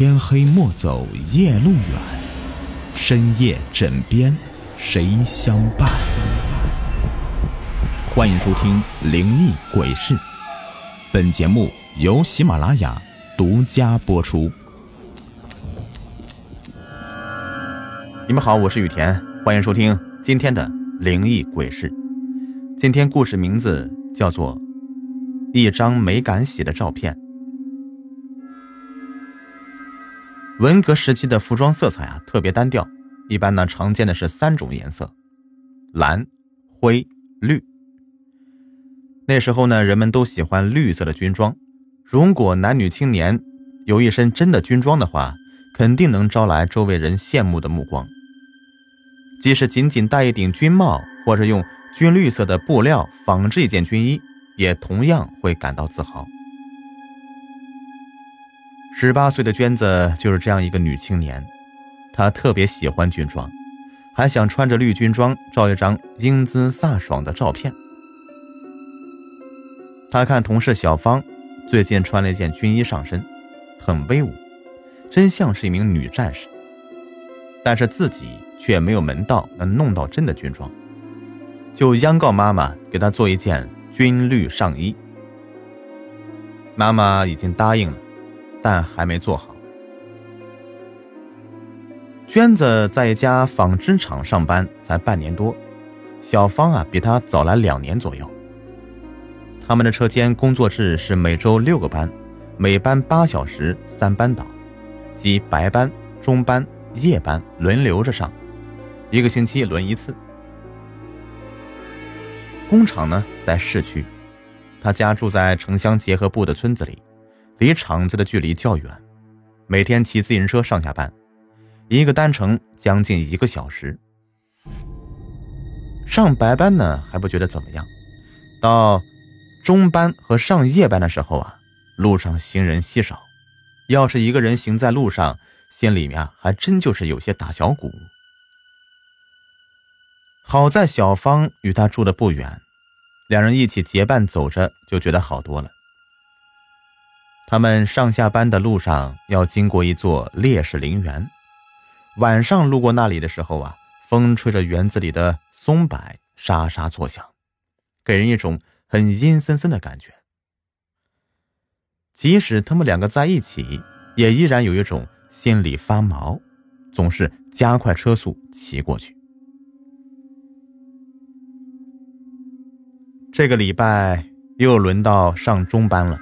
天黑莫走夜路远，深夜枕边谁相伴？欢迎收听《灵异鬼事》，本节目由喜马拉雅独家播出。你们好，我是雨田，欢迎收听今天的《灵异鬼事》。今天故事名字叫做《一张没敢洗的照片》。文革时期的服装色彩啊特别单调，一般呢常见的是三种颜色：蓝、灰、绿。那时候呢，人们都喜欢绿色的军装。如果男女青年有一身真的军装的话，肯定能招来周围人羡慕的目光。即使仅仅戴一顶军帽，或者用军绿色的布料仿制一件军衣，也同样会感到自豪。十八岁的娟子就是这样一个女青年，她特别喜欢军装，还想穿着绿军装照一张英姿飒爽的照片。她看同事小芳最近穿了一件军衣上身，很威武，真像是一名女战士。但是自己却没有门道能弄到真的军装，就央告妈妈给她做一件军绿上衣。妈妈已经答应了。但还没做好。娟子在一家纺织厂上班，才半年多。小芳啊，比她早来两年左右。他们的车间工作制是每周六个班，每班八小时，三班倒，即白班、中班、夜班轮流着上，一个星期轮一次。工厂呢在市区，他家住在城乡结合部的村子里。离厂子的距离较远，每天骑自行车上下班，一个单程将近一个小时。上白班呢还不觉得怎么样，到中班和上夜班的时候啊，路上行人稀少，要是一个人行在路上，心里面还真就是有些打小鼓。好在小芳与他住的不远，两人一起结伴走着，就觉得好多了。他们上下班的路上要经过一座烈士陵园，晚上路过那里的时候啊，风吹着园子里的松柏沙沙作响，给人一种很阴森森的感觉。即使他们两个在一起，也依然有一种心里发毛，总是加快车速骑过去。这个礼拜又轮到上中班了。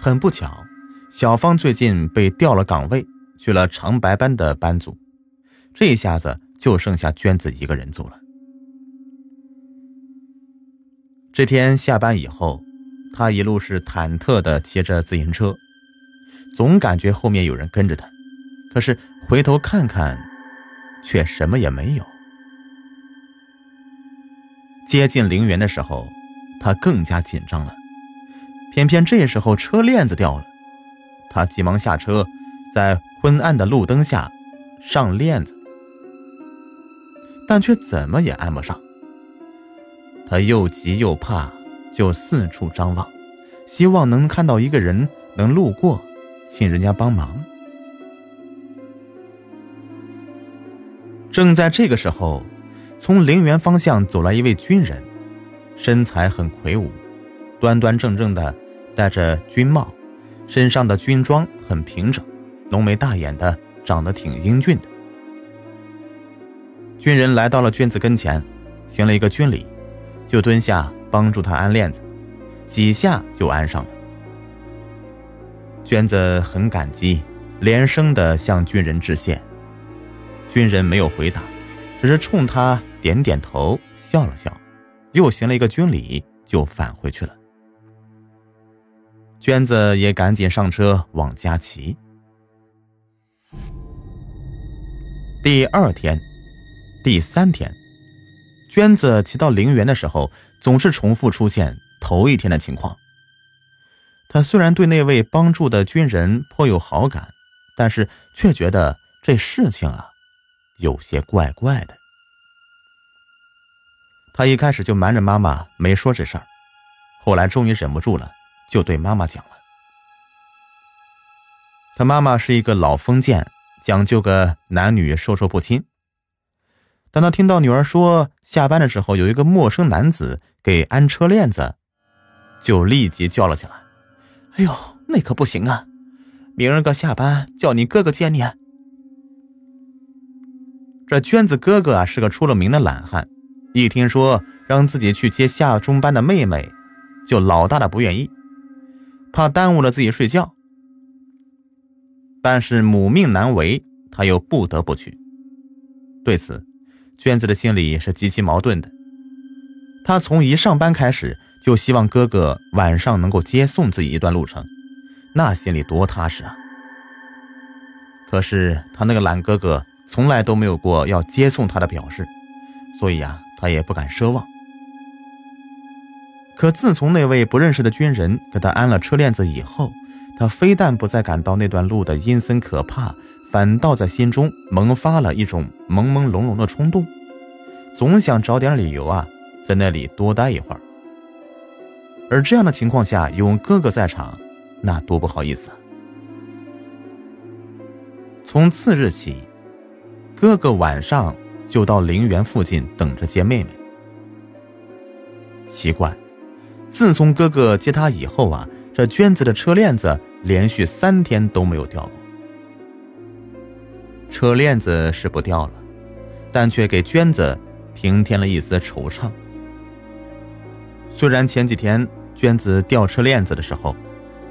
很不巧，小芳最近被调了岗位，去了长白班的班组，这一下子就剩下娟子一个人走了。这天下班以后，他一路是忐忑的骑着自行车，总感觉后面有人跟着他，可是回头看看，却什么也没有。接近陵园的时候，他更加紧张了。偏偏这时候车链子掉了，他急忙下车，在昏暗的路灯下上链子，但却怎么也安不上。他又急又怕，就四处张望，希望能看到一个人能路过，请人家帮忙。正在这个时候，从陵园方向走来一位军人，身材很魁梧。端端正正的，戴着军帽，身上的军装很平整，浓眉大眼的，长得挺英俊的。军人来到了娟子跟前，行了一个军礼，就蹲下帮助他安链子，几下就安上了。娟子很感激，连声的向军人致谢。军人没有回答，只是冲他点点头，笑了笑，又行了一个军礼，就返回去了。娟子也赶紧上车往家骑。第二天、第三天，娟子骑到陵园的时候，总是重复出现头一天的情况。他虽然对那位帮助的军人颇有好感，但是却觉得这事情啊，有些怪怪的。他一开始就瞒着妈妈没说这事儿，后来终于忍不住了。就对妈妈讲了。他妈妈是一个老封建，讲究个男女授受不亲。当他听到女儿说下班的时候有一个陌生男子给安车链子，就立即叫了起来：“哎呦，那可不行啊！明儿个下班叫你哥哥接你。”这娟子哥哥啊是个出了名的懒汉，一听说让自己去接下中班的妹妹，就老大的不愿意，怕耽误了自己睡觉。但是母命难违，他又不得不去。对此，娟子的心里是极其矛盾的。她从一上班开始就希望哥哥晚上能够接送自己一段路程，那心里多踏实啊！可是他那个懒哥哥从来都没有过要接送他的表示，所以呀，他也不敢奢望。可自从那位不认识的军人给他安了车链子以后，他非但不再感到那段路的阴森可怕，反倒在心中萌发了一种朦朦胧胧的冲动，总想找点理由啊，在那里多待一会儿。而这样的情况下，有哥哥在场，那多不好意思！从次日起，哥哥晚上就到陵园附近等着接妹妹。奇怪，自从哥哥接她以后啊，这娟子的车链子。连续三天都没有掉过，车链子是不掉了，但却给娟子平添了一丝惆怅。虽然前几天娟子掉车链子的时候，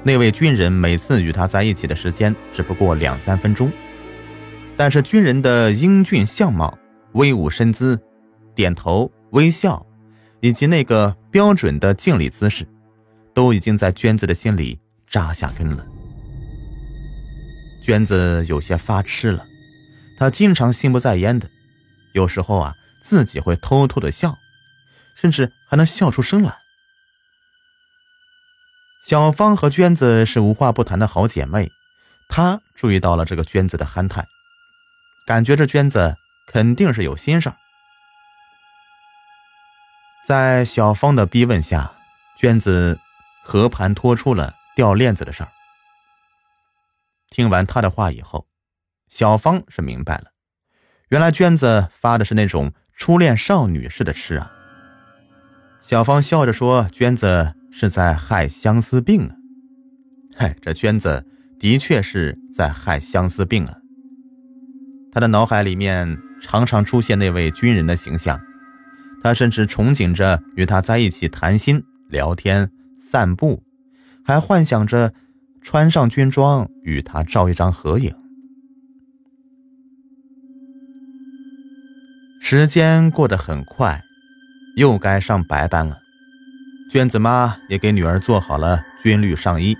那位军人每次与她在一起的时间只不过两三分钟，但是军人的英俊相貌、威武身姿、点头微笑，以及那个标准的敬礼姿势，都已经在娟子的心里。扎下根了，娟子有些发痴了。她经常心不在焉的，有时候啊，自己会偷偷的笑，甚至还能笑出声来。小芳和娟子是无话不谈的好姐妹，她注意到了这个娟子的憨态，感觉这娟子肯定是有心事儿。在小芳的逼问下，娟子和盘托出了。掉链子的事儿。听完他的话以后，小芳是明白了，原来娟子发的是那种初恋少女似的痴啊。小芳笑着说：“娟子是在害相思病啊。”嗨，这娟子的确是在害相思病啊。他的脑海里面常常出现那位军人的形象，他甚至憧憬着与他在一起谈心、聊天、散步。还幻想着穿上军装与他照一张合影。时间过得很快，又该上白班了。娟子妈也给女儿做好了军绿上衣。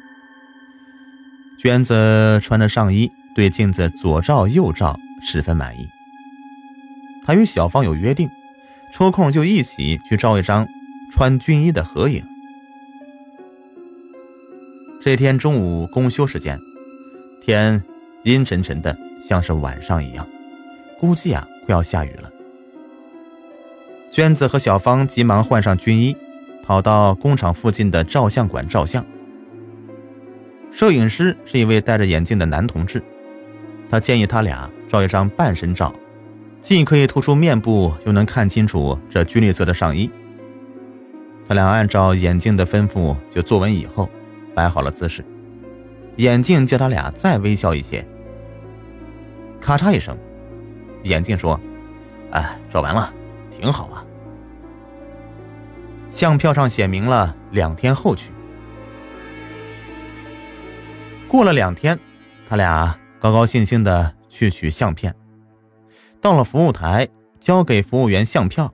娟子穿着上衣，对镜子左照右照，十分满意。她与小芳有约定，抽空就一起去照一张穿军衣的合影。这天中午公休时间，天阴沉沉的，像是晚上一样，估计啊快要下雨了。娟子和小芳急忙换上军衣，跑到工厂附近的照相馆照相。摄影师是一位戴着眼镜的男同志，他建议他俩照一张半身照，既可以突出面部，又能看清楚这军绿色的上衣。他俩按照眼镜的吩咐，就坐稳以后。摆好了姿势，眼镜叫他俩再微笑一些。咔嚓一声，眼镜说：“哎，照完了，挺好啊。”相票上写明了两天后去。过了两天，他俩高高兴兴的去取相片。到了服务台，交给服务员相票，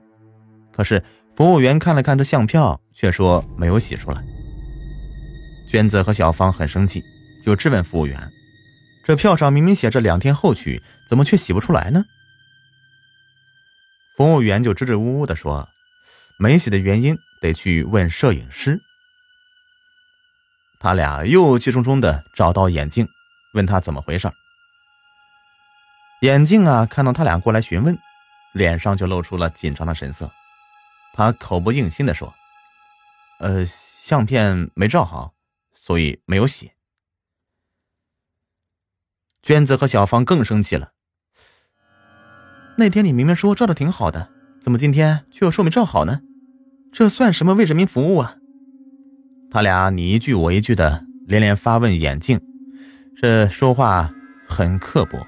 可是服务员看了看这相票，却说没有洗出来。娟子和小芳很生气，就质问服务员：“这票上明明写着两天后取，怎么却洗不出来呢？”服务员就支支吾吾的说：“没洗的原因得去问摄影师。”他俩又气冲冲的找到眼镜，问他怎么回事。眼镜啊，看到他俩过来询问，脸上就露出了紧张的神色。他口不应心的说：“呃，相片没照好。”所以没有洗。娟子和小芳更生气了。那天你明明说照的挺好的，怎么今天却又说没照好呢？这算什么为人民服务啊？他俩你一句我一句的连连发问眼镜，这说话很刻薄。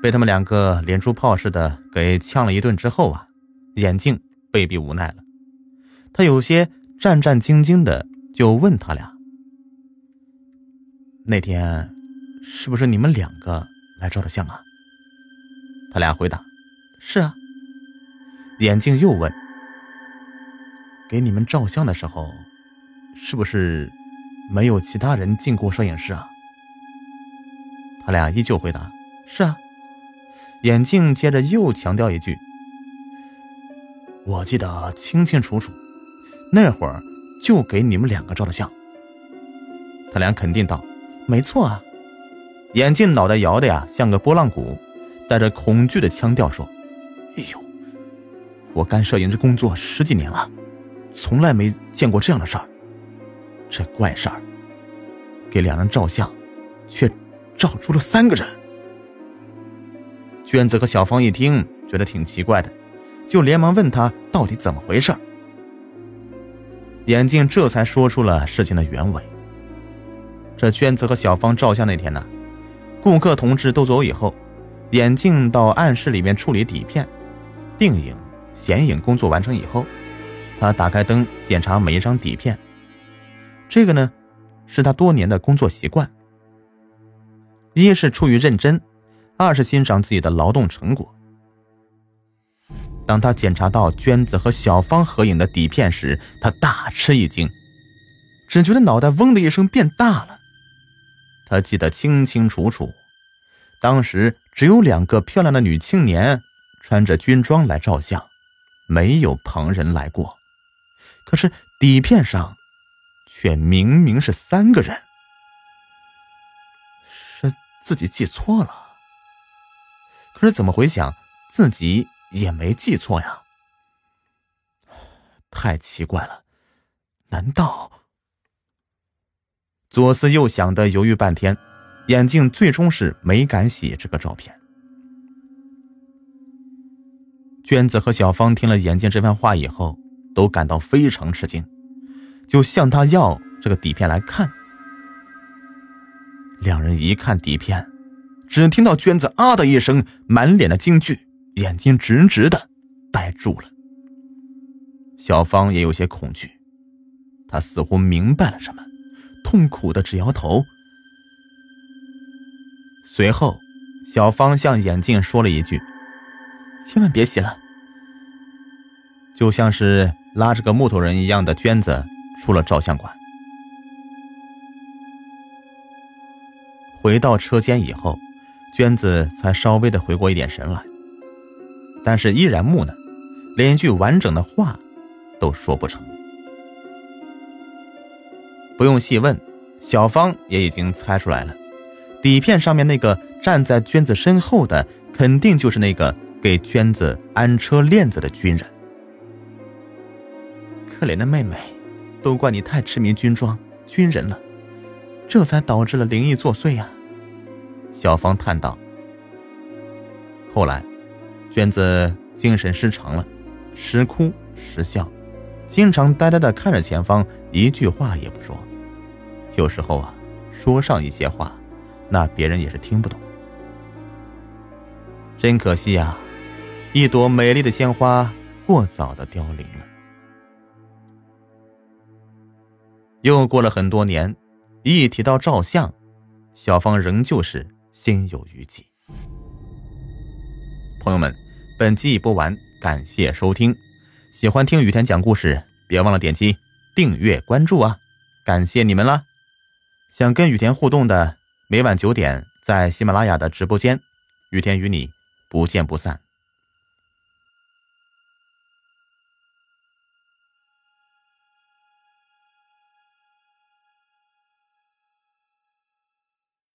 被他们两个连珠炮似的给呛了一顿之后啊，眼镜被逼无奈了，他有些战战兢兢的就问他俩：“那天是不是你们两个来照的相啊？”他俩回答：“是啊。”眼镜又问：“给你们照相的时候，是不是没有其他人进过摄影室啊？”他俩依旧回答：“是啊。”眼镜接着又强调一句：“我记得清清楚楚，那会儿就给你们两个照的相。”他俩肯定道：“没错啊。”眼镜脑袋摇的呀像个拨浪鼓，带着恐惧的腔调说：“哎呦，我干摄影这工作十几年了，从来没见过这样的事儿。这怪事儿，给两人照相，却照出了三个人。”娟子和小芳一听，觉得挺奇怪的，就连忙问他到底怎么回事。眼镜这才说出了事情的原委。这娟子和小芳照相那天呢，顾客同志都走以后，眼镜到暗室里面处理底片、定影、显影工作完成以后，他打开灯检查每一张底片。这个呢，是他多年的工作习惯。一是出于认真。二是欣赏自己的劳动成果。当他检查到娟子和小芳合影的底片时，他大吃一惊，只觉得脑袋嗡的一声变大了。他记得清清楚楚，当时只有两个漂亮的女青年穿着军装来照相，没有旁人来过。可是底片上，却明明是三个人，是自己记错了。可是怎么回想，自己也没记错呀？太奇怪了，难道？左思右想的犹豫半天，眼镜最终是没敢洗这个照片。娟子和小芳听了眼镜这番话以后，都感到非常吃惊，就向他要这个底片来看。两人一看底片。只听到娟子啊的一声，满脸的惊惧，眼睛直直的呆住了。小芳也有些恐惧，她似乎明白了什么，痛苦的直摇头。随后，小芳向眼镜说了一句：“千万别洗了。”就像是拉着个木头人一样的娟子出了照相馆，回到车间以后。娟子才稍微的回过一点神来，但是依然木讷，连一句完整的话都说不成。不用细问，小芳也已经猜出来了，底片上面那个站在娟子身后的，肯定就是那个给娟子安车链子的军人。可怜的妹妹，都怪你太痴迷军装、军人了，这才导致了灵异作祟呀。小芳叹道：“后来，娟子精神失常了，时哭时笑，经常呆呆的看着前方，一句话也不说。有时候啊，说上一些话，那别人也是听不懂。真可惜呀，一朵美丽的鲜花过早的凋零了。又过了很多年，一提到照相，小芳仍旧是。”心有余悸。朋友们，本集已播完，感谢收听。喜欢听雨田讲故事，别忘了点击订阅关注啊！感谢你们啦。想跟雨田互动的，每晚九点在喜马拉雅的直播间，雨田与你不见不散。